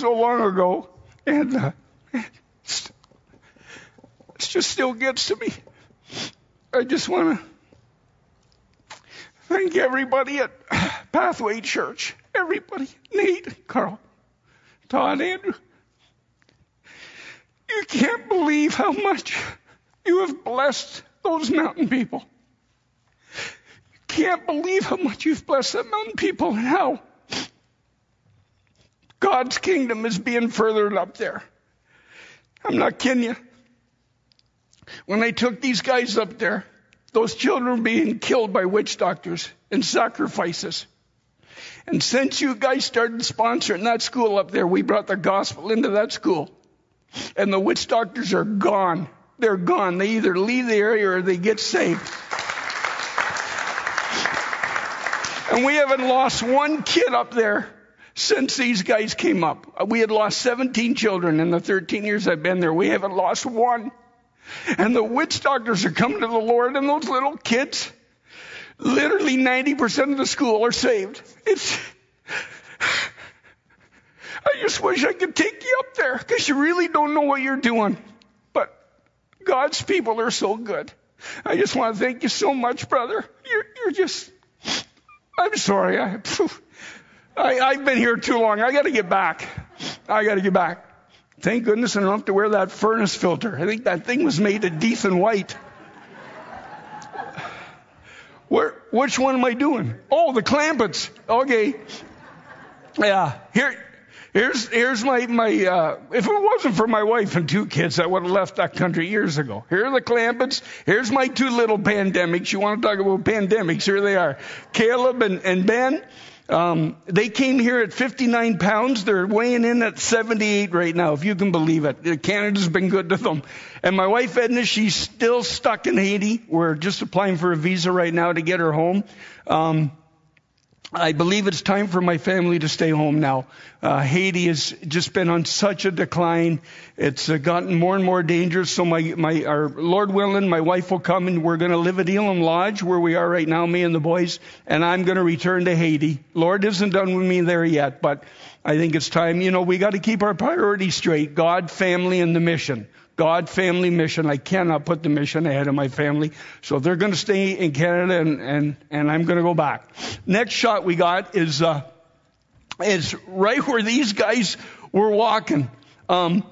So long ago, and uh, it just still gets to me. I just want to thank everybody at Pathway Church. Everybody. Nate, Carl, Todd, Andrew. You can't believe how much you have blessed those mountain people. You can't believe how much you've blessed the mountain people and how God's kingdom is being furthered up there. I'm not kidding you. When I took these guys up there, those children were being killed by witch doctors and sacrifices. And since you guys started sponsoring that school up there, we brought the gospel into that school. And the witch doctors are gone. They're gone. They either leave the area or they get saved. And we haven't lost one kid up there since these guys came up. We had lost 17 children in the 13 years I've been there. We haven't lost one. And the witch doctors are coming to the Lord, and those little kids, literally 90% of the school are saved. It's, I just wish I could take you up there because you really don't know what you're doing. But God's people are so good. I just want to thank you so much, brother. You're, you're just, I'm sorry. I, I, I've been here too long. I got to get back. I got to get back. Thank goodness I don't have to wear that furnace filter. I think that thing was made of Dethan White. Where, which one am I doing? Oh, the Clampetts. Okay. Yeah. Here, here's, here's my, my, uh, if it wasn't for my wife and two kids, I would have left that country years ago. Here are the Clampetts. Here's my two little pandemics. You want to talk about pandemics? Here they are. Caleb and, and Ben. Um, they came here at 59 pounds. They're weighing in at 78 right now, if you can believe it. Canada's been good to them. And my wife Edna, she's still stuck in Haiti. We're just applying for a visa right now to get her home. Um, I believe it's time for my family to stay home now. Uh, Haiti has just been on such a decline. It's uh, gotten more and more dangerous. So my, my, our Lord willing, my wife will come and we're going to live at Elam Lodge where we are right now, me and the boys, and I'm going to return to Haiti. Lord isn't done with me there yet, but I think it's time. You know, we got to keep our priorities straight. God, family, and the mission. God, family, mission. I cannot put the mission ahead of my family. So they're going to stay in Canada and, and, and I'm going to go back. Next shot we got is, uh, is right where these guys were walking. Um,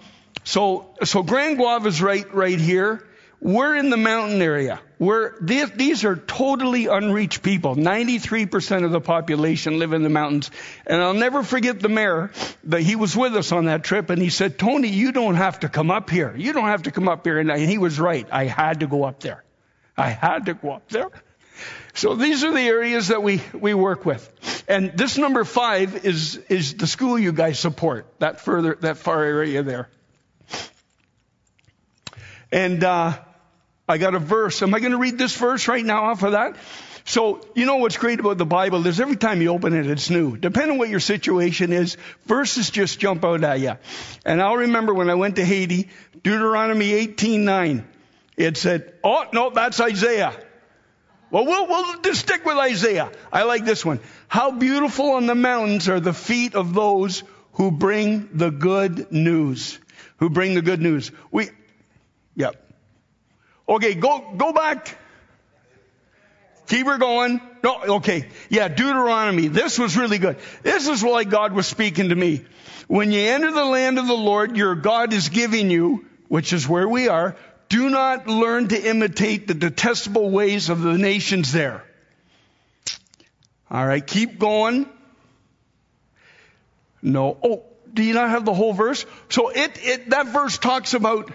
so, so Grand Goave is right, right here. We're in the mountain area. We're, these, these are totally unreached people. 93% of the population live in the mountains. And I'll never forget the mayor that he was with us on that trip and he said, Tony, you don't have to come up here. You don't have to come up here. And he was right. I had to go up there. I had to go up there. So these are the areas that we, we work with. And this number five is, is the school you guys support, that further, that far area there. And, uh, I got a verse. Am I going to read this verse right now off of that? So, you know what's great about the Bible is every time you open it, it's new. Depending on what your situation is, verses just jump out at you. And I'll remember when I went to Haiti, Deuteronomy 18:9. It said, "Oh no, that's Isaiah." Well, we'll we'll just stick with Isaiah. I like this one. How beautiful on the mountains are the feet of those who bring the good news. Who bring the good news. We, yep. Okay, go, go back. Keep her going. No, okay. Yeah, Deuteronomy. This was really good. This is why God was speaking to me. When you enter the land of the Lord, your God is giving you, which is where we are, do not learn to imitate the detestable ways of the nations there. All right, keep going. No. Oh, Do you not have the whole verse? So it, it, that verse talks about,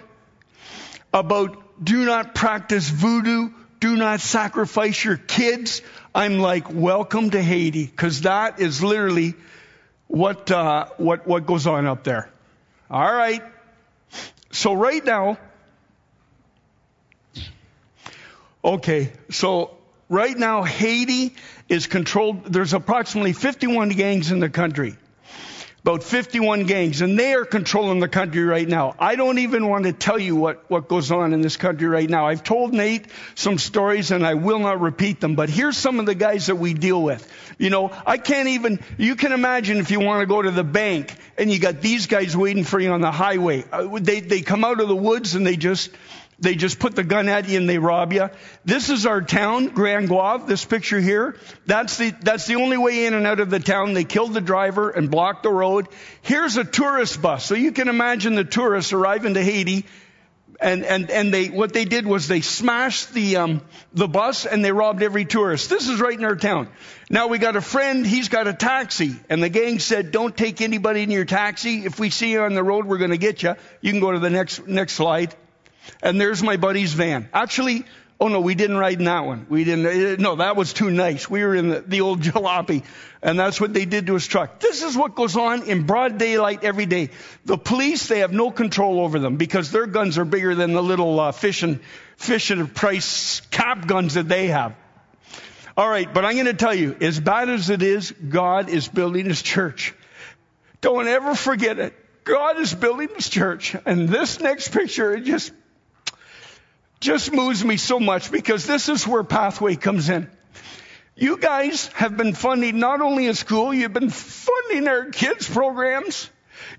about do not practice voodoo, do not sacrifice your kids. I'm like, welcome to Haiti, because that is literally what, uh, what, what goes on up there. All right. So right now, okay, so right now Haiti is controlled, there's approximately 51 gangs in the country about 51 gangs, and they are controlling the country right now. I don't even want to tell you what, what goes on in this country right now. I've told Nate some stories, and I will not repeat them, but here's some of the guys that we deal with. You know, I can't even, you can imagine if you want to go to the bank, and you got these guys waiting for you on the highway. Uh, they, they come out of the woods, and they just, they just put the gun at you and they rob you. This is our town, Grand Goave, this picture here. That's the, that's the only way in and out of the town. They killed the driver and blocked the road. Here's a tourist bus. So you can imagine the tourists arriving to Haiti and, and, and they, what they did was they smashed the, um, the bus and they robbed every tourist. This is right in our town. Now we got a friend, he's got a taxi, and the gang said, don't take anybody in your taxi. If we see you on the road, we're gonna get you. You can go to the next, next slide. And there's my buddy's van. Actually, oh no, we didn't ride in that one. We didn't, eh, no, that was too nice. We were in the, the old jalopy. And that's what they did to his truck. This is what goes on in broad daylight every day. The police, they have no control over them because their guns are bigger than the little uh, fish and, Fisher-Price cap guns that they have. All right, but I'm going to tell you, as bad as it is, God is building his church. Don't ever forget it. God is building his church. And this next picture, it just just moves me so much because this is where Pathway comes in. You guys have been funding not only a school, you've been funding our kids programs.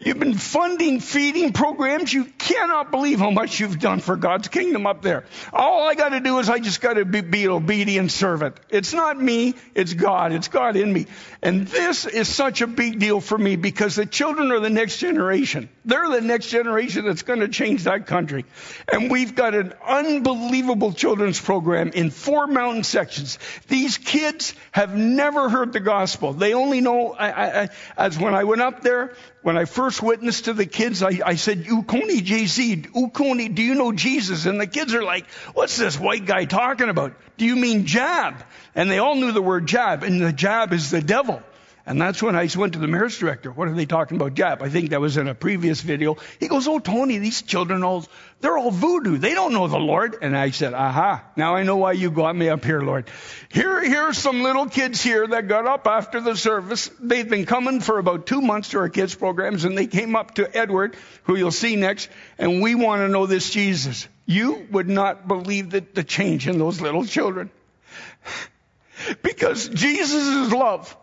You've been funding feeding programs. You cannot believe how much you've done for God's kingdom up there. All I got to do is I just got to be, be, an obedient servant. It's not me, it's God. It's God in me. And this is such a big deal for me because the children are the next generation. They're the next generation that's going to change that country. And we've got an unbelievable children's program in four mountain sections. These kids have never heard the gospel. They only know, I, I, as when I went up there, when I first witnessed to the kids, I, I said, Ukoni JZ, Ukoni, do you know Jesus? And the kids are like, what's this white guy talking about? Do you mean jab? And they all knew the word jab, and the jab is the devil. And that's when I went to the marriage director. What are they talking about jab? I think that was in a previous video. He goes, Oh, Tony, these children all, they're all voodoo. They don't know the Lord. And I said, Aha, now I know why you got me up here, Lord. Here, here's some little kids here that got up after the service. They've been coming for about two months to our kids programs and they came up to Edward, who you'll see next, and we want to know this Jesus. You would not believe that the change in those little children. Because Jesus is love.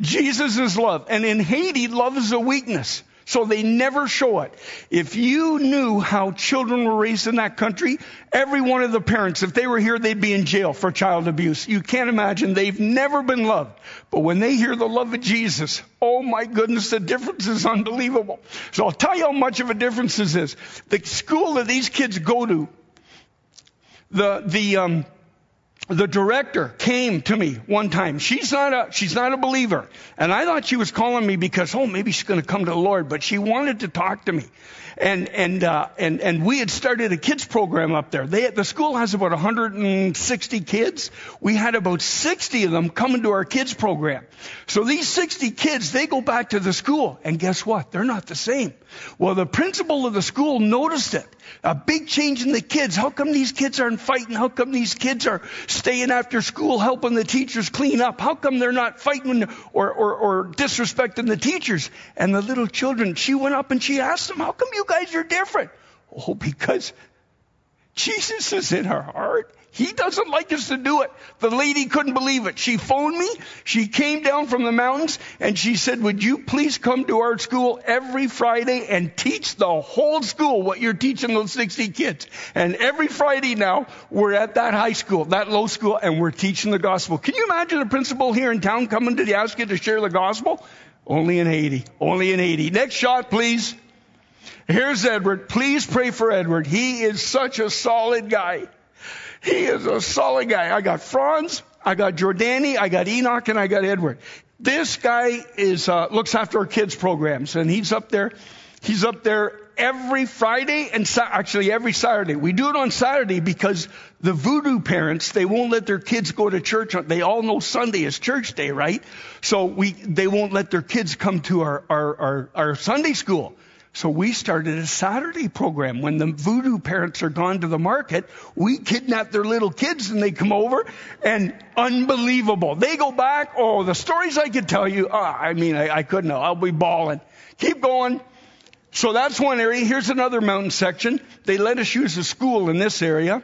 Jesus is love. And in Haiti, love is a weakness. So they never show it. If you knew how children were raised in that country, every one of the parents, if they were here, they'd be in jail for child abuse. You can't imagine. They've never been loved. But when they hear the love of Jesus, oh my goodness, the difference is unbelievable. So I'll tell you how much of a difference this is. The school that these kids go to, the, the, um, the director came to me one time. She's not a, she's not a believer. And I thought she was calling me because, oh, maybe she's going to come to the Lord, but she wanted to talk to me. And, and, uh, and, and we had started a kids program up there. They, the school has about 160 kids. We had about 60 of them coming to our kids program. So these 60 kids, they go back to the school. And guess what? They're not the same. Well, the principal of the school noticed it. A big change in the kids. How come these kids aren't fighting? How come these kids are staying after school helping the teachers clean up? How come they're not fighting or, or, or disrespecting the teachers? And the little children, she went up and she asked them, how come you guys are different? Oh, because Jesus is in her heart. He doesn't like us to do it. The lady couldn't believe it. She phoned me. She came down from the mountains and she said, would you please come to our school every Friday and teach the whole school what you're teaching those 60 kids? And every Friday now, we're at that high school, that low school, and we're teaching the gospel. Can you imagine a principal here in town coming to ask you to share the gospel? Only in Haiti. Only in Haiti. Next shot, please. Here's Edward. Please pray for Edward. He is such a solid guy. He is a solid guy. I got Franz, I got Jordani, I got Enoch, and I got Edward. This guy is uh, looks after our kids programs, and he's up there. He's up there every Friday and sa- actually every Saturday. We do it on Saturday because the voodoo parents they won't let their kids go to church. They all know Sunday is church day, right? So we they won't let their kids come to our our our, our Sunday school. So we started a Saturday program. When the voodoo parents are gone to the market, we kidnap their little kids and they come over and unbelievable. They go back. Oh, the stories I could tell you. Oh, I mean, I, I couldn't. I'll be bawling. Keep going. So that's one area. Here's another mountain section. They let us use the school in this area.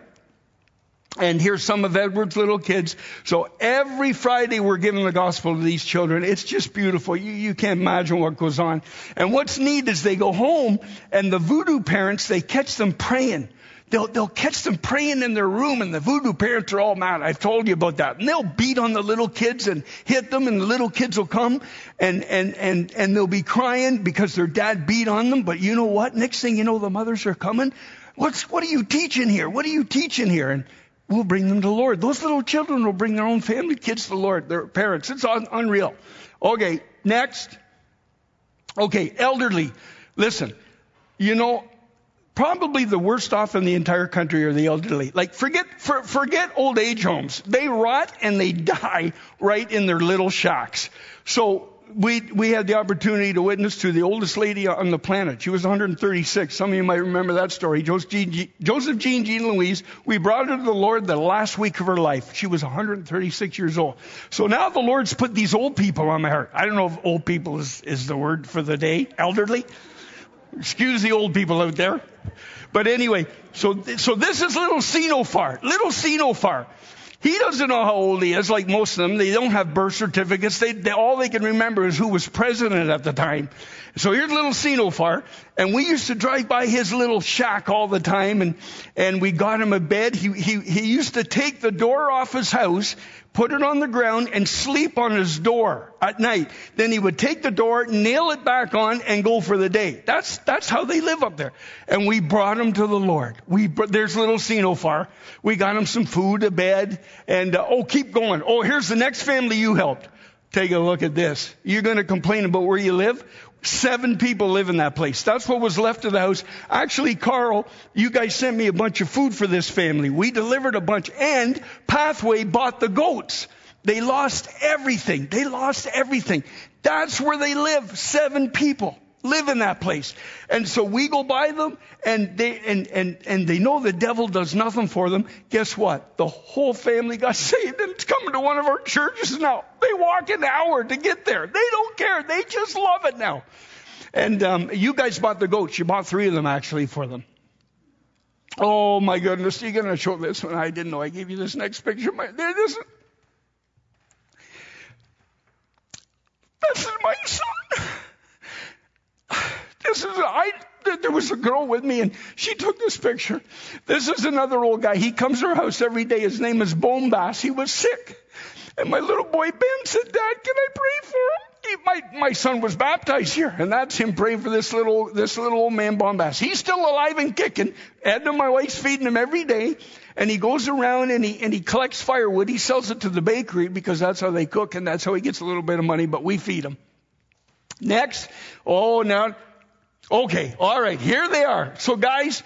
And here's some of Edward's little kids. So every Friday we're giving the gospel to these children. It's just beautiful. You, you can't imagine what goes on. And what's neat is they go home and the voodoo parents, they catch them praying. They'll, they'll catch them praying in their room and the voodoo parents are all mad. I've told you about that. And they'll beat on the little kids and hit them and the little kids will come and, and, and, and they'll be crying because their dad beat on them. But you know what? Next thing you know, the mothers are coming. What's, what are you teaching here? What are you teaching here? And we'll bring them to the Lord. Those little children will bring their own family kids to the Lord, their parents. It's un- unreal. Okay, next. Okay, elderly. Listen, you know, probably the worst off in the entire country are the elderly. Like forget for, forget old age homes. They rot and they die right in their little shacks. So we, we had the opportunity to witness to the oldest lady on the planet. She was 136. Some of you might remember that story. Joseph Jean, Jean, Louise. We brought her to the Lord the last week of her life. She was 136 years old. So now the Lord's put these old people on my heart. I don't know if old people is, is the word for the day. Elderly. Excuse the old people out there. But anyway, so, so this is little Sinofar. Little Sinofar. He doesn't know how old he is, like most of them. They don't have birth certificates. They, they, all they can remember is who was president at the time. So here's little Sinofar, and we used to drive by his little shack all the time, and and we got him a bed. He he he used to take the door off his house, put it on the ground, and sleep on his door at night. Then he would take the door, nail it back on, and go for the day. That's that's how they live up there. And we brought him to the Lord. We there's little Sinofar. We got him some food, a bed, and uh, oh, keep going. Oh, here's the next family you helped. Take a look at this. You're going to complain about where you live? Seven people live in that place. That's what was left of the house. Actually, Carl, you guys sent me a bunch of food for this family. We delivered a bunch and Pathway bought the goats. They lost everything. They lost everything. That's where they live. Seven people live in that place. And so we go by them and they, and, and, and they know the devil does nothing for them. Guess what? The whole family got saved and it's coming to one of our churches now. They walk an hour to get there. They don't care. They just love it now. And, um, you guys bought the goats. You bought three of them actually for them. Oh my goodness. You're going to show this one. I didn't know I gave you this next picture. My, there, this, this is my son. This is, I, there was a girl with me and she took this picture. This is another old guy. He comes to our house every day. His name is Bombas. He was sick. And my little boy Ben said, Dad, can I pray for him? He, my, my son was baptized here. And that's him praying for this little, this little old man Bombas. He's still alive and kicking. Edna, my wife's feeding him every day. And he goes around and he, and he collects firewood. He sells it to the bakery because that's how they cook and that's how he gets a little bit of money, but we feed him. Next. Oh, now, okay, all right, here they are. So, guys,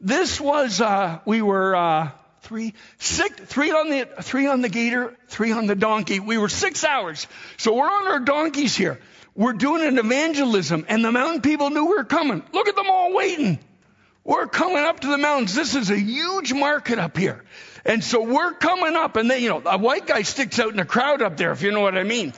this was, uh, we were, uh, three, six, three on the, three on the gator, three on the donkey. We were six hours. So we're on our donkeys here. We're doing an evangelism and the mountain people knew we were coming. Look at them all waiting. We're coming up to the mountains. This is a huge market up here. And so we're coming up and then, you know, a white guy sticks out in the crowd up there, if you know what I mean.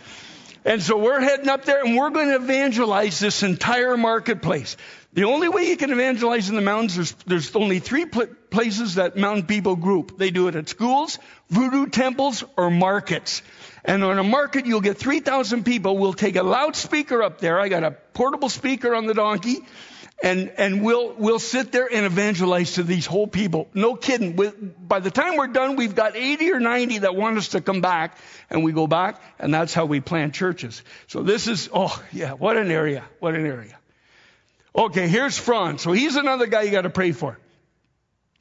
And so we're heading up there and we're going to evangelize this entire marketplace. The only way you can evangelize in the mountains, there's, there's only three pl- places that mountain people group. They do it at schools, voodoo temples, or markets. And on a market, you'll get 3,000 people. We'll take a loudspeaker up there. I got a portable speaker on the donkey and and we'll we'll sit there and evangelize to these whole people. No kidding. by the time we're done, we've got 80 or 90 that want us to come back, and we go back, and that's how we plant churches. So this is oh yeah, what an area, what an area. Okay, here's Franz. So he's another guy you got to pray for.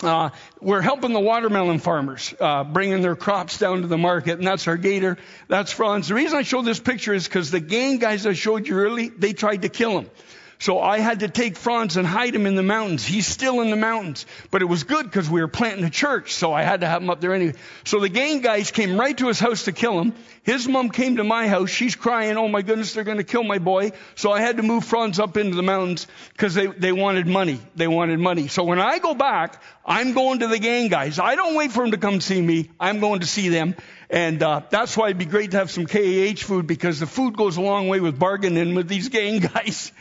Uh, we're helping the watermelon farmers, uh, bringing their crops down to the market, and that's our gator. That's Franz. The reason I show this picture is because the gang guys I showed you early, they tried to kill him. So I had to take Franz and hide him in the mountains. He's still in the mountains. But it was good because we were planting a church, so I had to have him up there anyway. So the gang guys came right to his house to kill him. His mom came to my house. She's crying, oh my goodness, they're going to kill my boy. So I had to move Franz up into the mountains because they, they wanted money. They wanted money. So when I go back, I'm going to the gang guys. I don't wait for them to come see me. I'm going to see them. And uh, that's why it'd be great to have some KAH food because the food goes a long way with bargaining with these gang guys.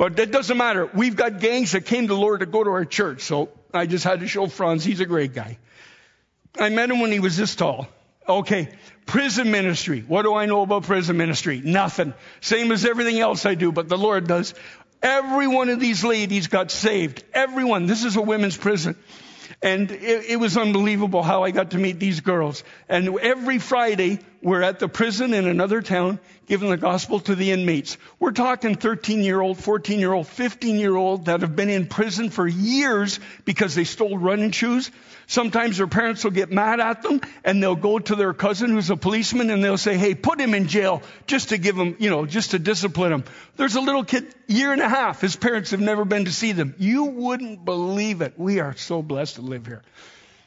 But that doesn't matter. We've got gangs that came to the Lord to go to our church. So I just had to show Franz. He's a great guy. I met him when he was this tall. Okay. Prison ministry. What do I know about prison ministry? Nothing. Same as everything else I do, but the Lord does. Every one of these ladies got saved. Everyone. This is a women's prison. And it, it, was unbelievable how I got to meet these girls. And every Friday, we're at the prison in another town giving the gospel to the inmates. We're talking 13 year old, 14 year old, 15 year old that have been in prison for years because they stole running shoes. Sometimes their parents will get mad at them and they'll go to their cousin who's a policeman and they'll say, hey, put him in jail just to give him, you know, just to discipline him. There's a little kid, year and a half, his parents have never been to see them. You wouldn't believe it. We are so blessed to live here.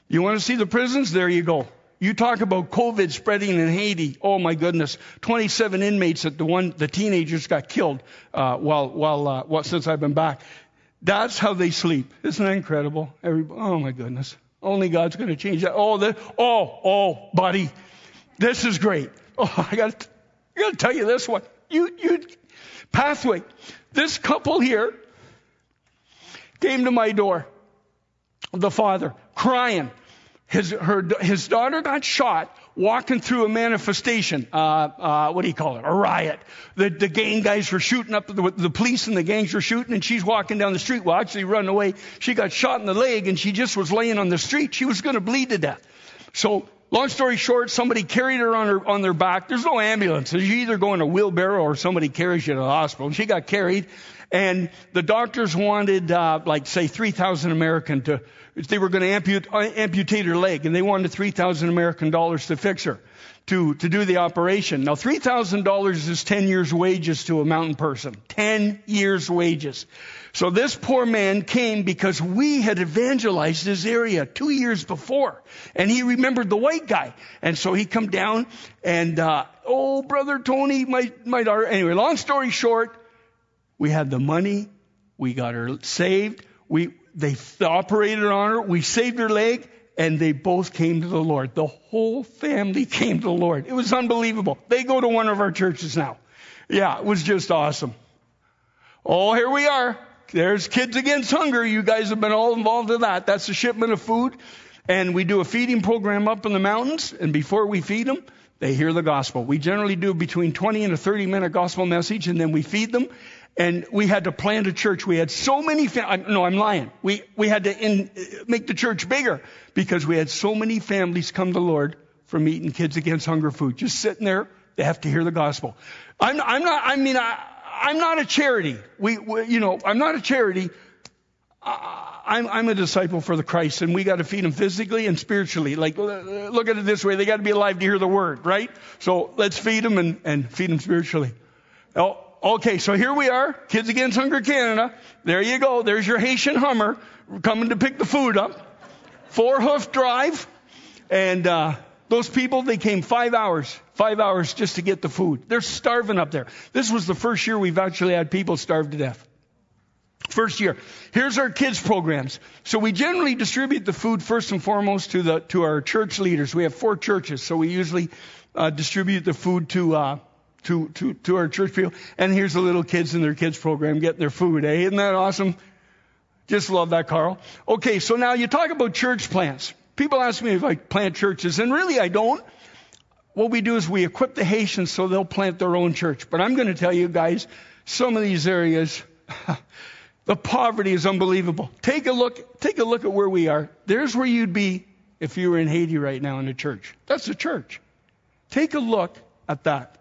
You want to see the prisons? There you go. You talk about COVID spreading in Haiti. Oh my goodness, 27 inmates at the one the teenagers got killed uh, while while uh, since I've been back. That's how they sleep. Isn't that incredible? Every, oh my goodness. Only God's going to change that. Oh, the, oh, oh, buddy, this is great. Oh, I got, I got to tell you this one. You, you, pathway. This couple here came to my door. The father crying. His, her, his daughter got shot walking through a manifestation. Uh, uh, what do you call it? A riot. The, the gang guys were shooting up, the, the police and the gangs were shooting, and she's walking down the street. Well, actually running away. She got shot in the leg, and she just was laying on the street. She was going to bleed to death. So, long story short, somebody carried her on her on their back. There's no ambulance. You either go in a wheelbarrow or somebody carries you to the hospital. And she got carried, and the doctors wanted, uh, like, say, 3,000 American to they were going to uh, amputate her leg, and they wanted 3,000 American dollars to fix her, to, to do the operation. Now, $3,000 is 10 years' wages to a mountain person. 10 years' wages. So this poor man came because we had evangelized his area two years before, and he remembered the white guy. And so he come down, and uh, oh, brother Tony, my my daughter. Anyway, long story short, we had the money, we got her saved, we they operated on her. We saved her leg and they both came to the Lord. The whole family came to the Lord. It was unbelievable. They go to one of our churches now. Yeah, it was just awesome. Oh, here we are. There's Kids Against Hunger. You guys have been all involved in that. That's a shipment of food. And we do a feeding program up in the mountains. And before we feed them, they hear the gospel. We generally do between 20 and a 30 minute gospel message and then we feed them and we had to plant a church. We had so many, fam- no, I'm lying. We, we had to in, make the church bigger because we had so many families come to Lord from eating Kids Against Hunger food. Just sitting there, they have to hear the gospel. I'm, I'm not, I mean, I, I'm not a charity. We, we, you know, I'm not a charity. I'm, I'm a disciple for the Christ, and we got to feed them physically and spiritually. Like, look at it this way: they got to be alive to hear the word, right? So let's feed them and, and feed them spiritually. Oh, Okay, so here we are, Kids Against Hunger Canada. There you go. There's your Haitian Hummer coming to pick the food up. Four hoof drive. And uh, those people, they came five hours, five hours just to get the food. They're starving up there. This was the first year we've actually had people starve to death. First year. Here's our kids programs. So we generally distribute the food first and foremost to the to our church leaders. We have four churches, so we usually uh, distribute the food to uh, to, to, to our church people. And here's the little kids in their kids program getting their food. Eh? Isn't that awesome? Just love that, Carl. Okay, so now you talk about church plants. People ask me if I plant churches, and really I don't. What we do is we equip the Haitians so they'll plant their own church. But I'm going to tell you guys, some of these areas, the poverty is unbelievable. Take a look, take a look at where we are. There's where you'd be if you were in Haiti right now in a church. That's a church. Take a look at that.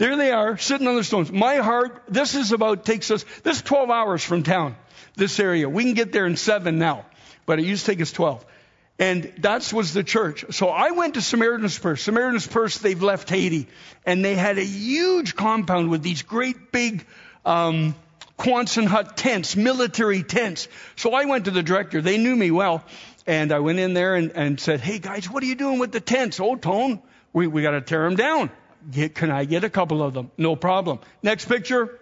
There they are, sitting on the stones. My heart, this is about, takes us, this is 12 hours from town, this area. We can get there in seven now, but it used to take us 12. And that was the church. So I went to Samaritan's Purse. Samaritan's Purse, they've left Haiti. And they had a huge compound with these great big, um, Quonset hut tents, military tents. So I went to the director. They knew me well. And I went in there and, and said, Hey guys, what are you doing with the tents? Oh, Tone, we, we got to tear them down. Get, can I get a couple of them? No problem. Next picture.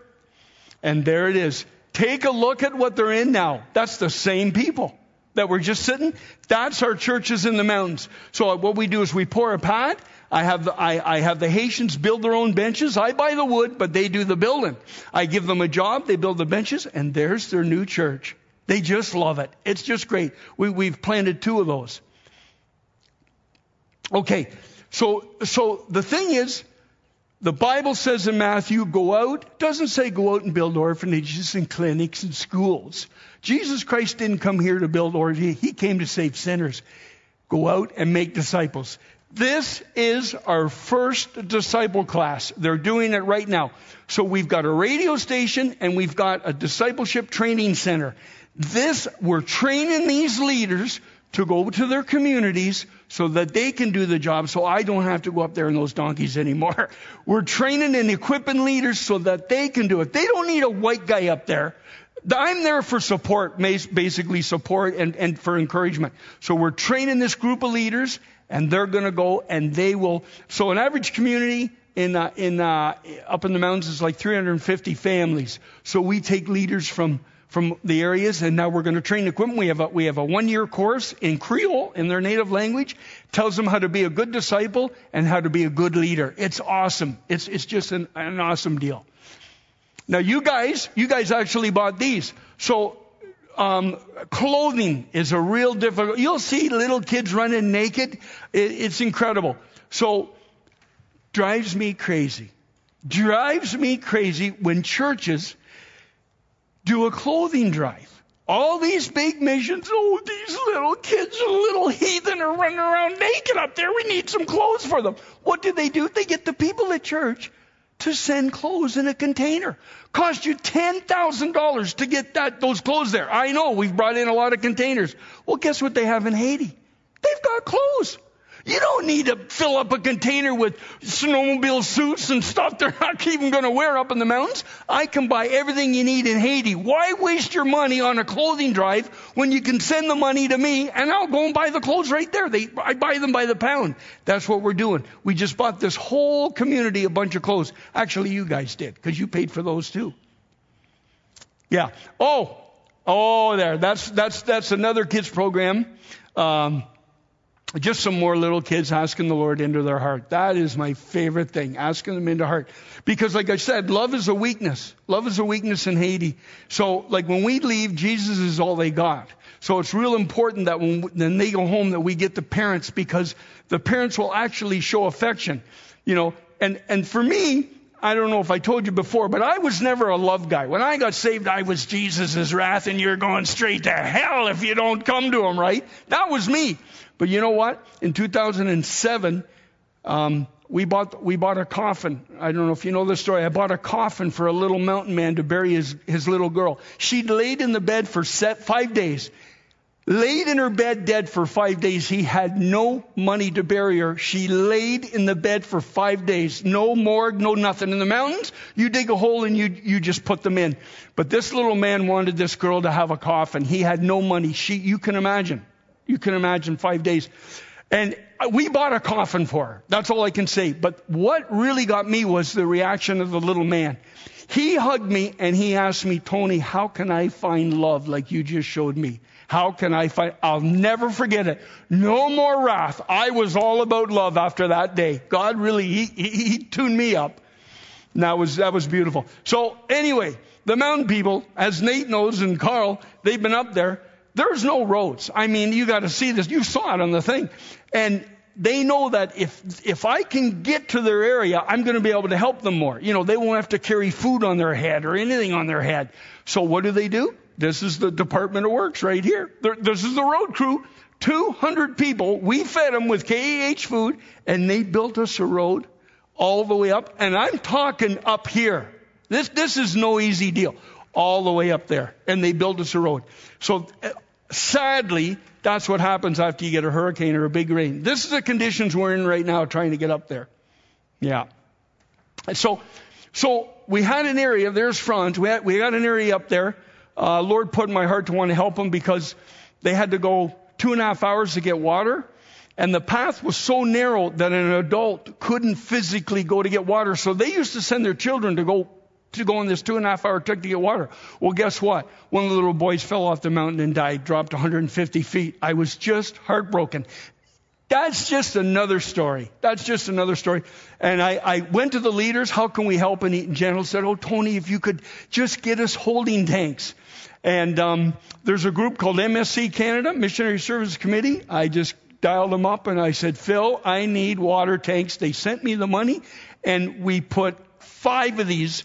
And there it is. Take a look at what they're in now. That's the same people that were just sitting. That's our churches in the mountains. So what we do is we pour a pad. I have the, I, I have the Haitians build their own benches. I buy the wood, but they do the building. I give them a job. They build the benches and there's their new church. They just love it. It's just great. We, we've planted two of those. Okay. So, so the thing is, the Bible says in Matthew, go out. It doesn't say go out and build orphanages and clinics and schools. Jesus Christ didn't come here to build orphanages. He came to save sinners. Go out and make disciples. This is our first disciple class. They're doing it right now. So we've got a radio station and we've got a discipleship training center. This, we're training these leaders to go to their communities so that they can do the job so I don't have to go up there in those donkeys anymore. We're training and equipping leaders so that they can do it. They don't need a white guy up there. I'm there for support, basically support and, and for encouragement. So we're training this group of leaders and they're going to go and they will. So an average community in, uh, in, uh, up in the mountains is like 350 families. So we take leaders from from the areas, and now we're going to train equipment. We have a, we have a one year course in Creole, in their native language, tells them how to be a good disciple and how to be a good leader. It's awesome. It's, it's just an, an awesome deal. Now you guys, you guys actually bought these. So, um, clothing is a real difficult, you'll see little kids running naked. It, it's incredible. So, drives me crazy. Drives me crazy when churches do a clothing drive. All these big missions, oh, these little kids little heathen are running around naked up there. We need some clothes for them. What do they do? They get the people at church to send clothes in a container. Cost you $10,000 to get that, those clothes there. I know, we've brought in a lot of containers. Well, guess what they have in Haiti? They've got clothes. You don't need to fill up a container with snowmobile suits and stuff they're not even going to wear up in the mountains. I can buy everything you need in Haiti. Why waste your money on a clothing drive when you can send the money to me and I'll go and buy the clothes right there? They, I buy them by the pound. That's what we're doing. We just bought this whole community a bunch of clothes. Actually, you guys did because you paid for those too. Yeah. Oh, oh, there. That's that's that's another kids program. Um, just some more little kids asking the Lord into their heart. That is my favorite thing, asking them into heart. Because like I said, love is a weakness. Love is a weakness in Haiti. So like when we leave, Jesus is all they got. So it's real important that when, when they go home that we get the parents because the parents will actually show affection. You know, and, and for me, I don't know if I told you before, but I was never a love guy. When I got saved, I was Jesus' wrath and you're going straight to hell if you don't come to him, right? That was me. But you know what? In 2007, um, we bought we bought a coffin. I don't know if you know the story. I bought a coffin for a little mountain man to bury his his little girl. She'd laid in the bed for set five days. Laid in her bed dead for five days. He had no money to bury her. She laid in the bed for five days. No morgue, no nothing. In the mountains, you dig a hole and you, you just put them in. But this little man wanted this girl to have a coffin. He had no money. She, you can imagine. You can imagine five days. And we bought a coffin for her. That's all I can say. But what really got me was the reaction of the little man. He hugged me and he asked me, Tony, how can I find love like you just showed me? How can I find, I'll never forget it. No more wrath. I was all about love after that day. God really, he, he, he tuned me up. And that was, that was beautiful. So anyway, the mountain people, as Nate knows and Carl, they've been up there. There's no roads. I mean, you got to see this. You saw it on the thing. And they know that if if I can get to their area, I'm going to be able to help them more. You know, they won't have to carry food on their head or anything on their head. So what do they do? This is the Department of Works right here. This is the road crew. 200 people. We fed them with KEH food, and they built us a road all the way up, and I'm talking up here. This, this is no easy deal. All the way up there. And they built us a road. So uh, sadly, that's what happens after you get a hurricane or a big rain. This is the conditions we're in right now trying to get up there. Yeah. So, so we had an area, there's front, we, had, we got an area up there. Uh, Lord put in my heart to want to help them because they had to go two and a half hours to get water. And the path was so narrow that an adult couldn't physically go to get water. So they used to send their children to go to go on this two and a half hour trek to get water. Well, guess what? One of the little boys fell off the mountain and died, dropped 150 feet. I was just heartbroken. That's just another story. That's just another story. And I, I went to the leaders. How can we help? And Eaton General said, Oh, Tony, if you could just get us holding tanks. And um, there's a group called MSC Canada, Missionary Service Committee. I just dialed them up and I said, Phil, I need water tanks. They sent me the money and we put five of these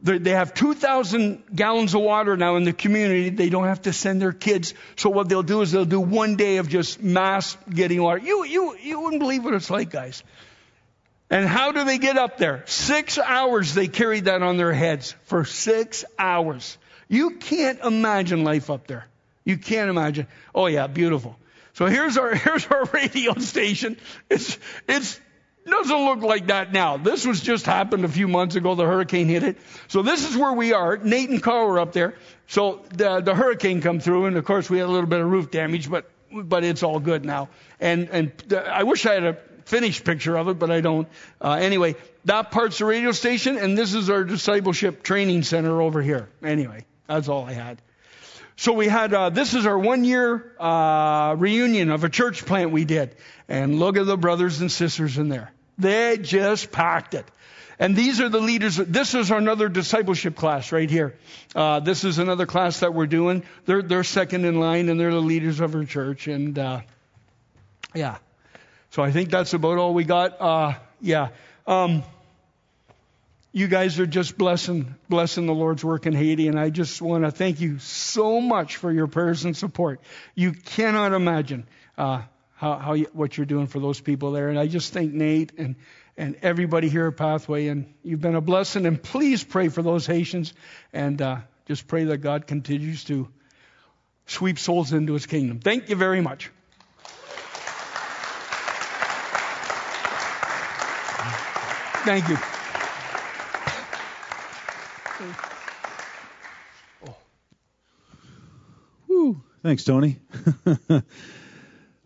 they have 2,000 gallons of water now in the community. They don't have to send their kids. So what they'll do is they'll do one day of just mass getting water. You, you, you wouldn't believe what it's like, guys. And how do they get up there? Six hours they carried that on their heads for six hours. You can't imagine life up there. You can't imagine. Oh yeah, beautiful. So here's our, here's our radio station. It's, it's doesn't look like that now. This was just happened a few months ago. The hurricane hit it. So this is where we are. Nate and Carl were up there. So the, the hurricane come through, and of course we had a little bit of roof damage, but but it's all good now. And and I wish I had a finished picture of it, but I don't. Uh, anyway, that part's the radio station, and this is our discipleship training center over here. Anyway, that's all I had. So we had, uh, this is our one year, uh, reunion of a church plant we did. And look at the brothers and sisters in there. They just packed it. And these are the leaders. This is another discipleship class right here. Uh, this is another class that we're doing. They're, they're second in line and they're the leaders of our church. And, uh, yeah. So I think that's about all we got. Uh, yeah. Um, you guys are just blessing, blessing the Lord's work in Haiti. And I just want to thank you so much for your prayers and support. You cannot imagine, uh, how, how you, what you're doing for those people there. And I just thank Nate and, and everybody here at Pathway. And you've been a blessing. And please pray for those Haitians. And uh, just pray that God continues to sweep souls into his kingdom. Thank you very much. Thank you. Oh. Woo. Thanks, Tony.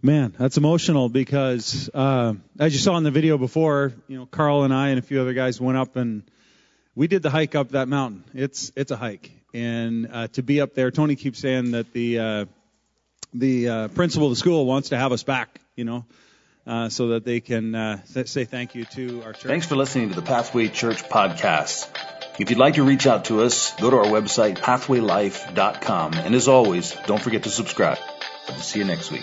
Man, that's emotional because uh, as you saw in the video before, you know, Carl and I and a few other guys went up and we did the hike up that mountain. It's it's a hike, and uh, to be up there, Tony keeps saying that the uh, the uh, principal of the school wants to have us back, you know, uh, so that they can uh, say thank you to our church. Thanks for listening to the Pathway Church podcast. If you'd like to reach out to us, go to our website pathwaylife.com, and as always, don't forget to subscribe. See you next week.